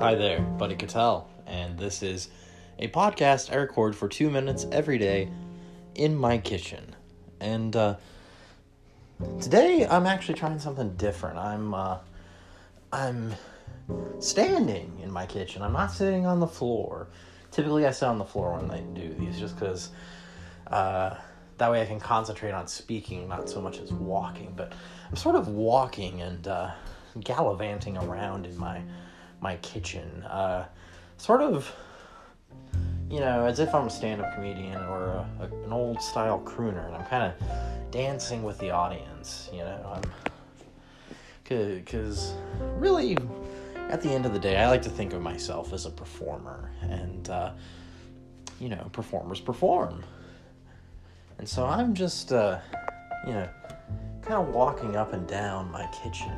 Hi there, Buddy Cattell, and this is a podcast I record for two minutes every day in my kitchen. And uh, today I'm actually trying something different. I'm uh, I'm standing in my kitchen. I'm not sitting on the floor. Typically, I sit on the floor when I do these, just because uh, that way I can concentrate on speaking, not so much as walking. But I'm sort of walking and uh, gallivanting around in my my kitchen, uh, sort of, you know, as if I'm a stand-up comedian or a, a, an old style crooner, and I'm kind of dancing with the audience. You know, I'm because really, at the end of the day, I like to think of myself as a performer, and uh, you know, performers perform. And so I'm just, uh, you know, kind of walking up and down my kitchen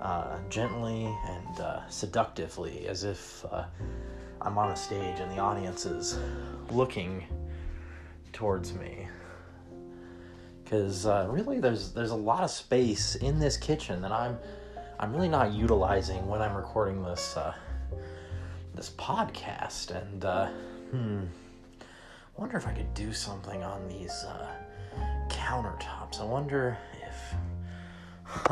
uh, gently and uh, seductively, as if uh, I'm on a stage and the audience is looking towards me. Because uh, really, there's there's a lot of space in this kitchen that I'm I'm really not utilizing when I'm recording this uh, this podcast. And hmm, wonder if I could do something on these countertops. I wonder if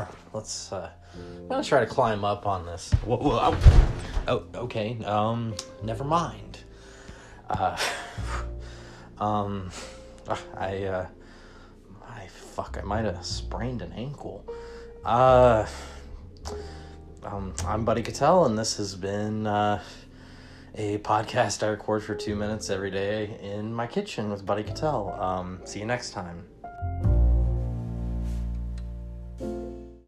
let's uh, I'm gonna try to climb up on this. Whoa, whoa, oh, okay. Um, never mind. Uh, um, I, uh, I fuck, I might have sprained an ankle. Uh, um, I'm Buddy Cattell, and this has been, uh, a podcast I record for two minutes every day in my kitchen with Buddy Cattell. Um, see you next time.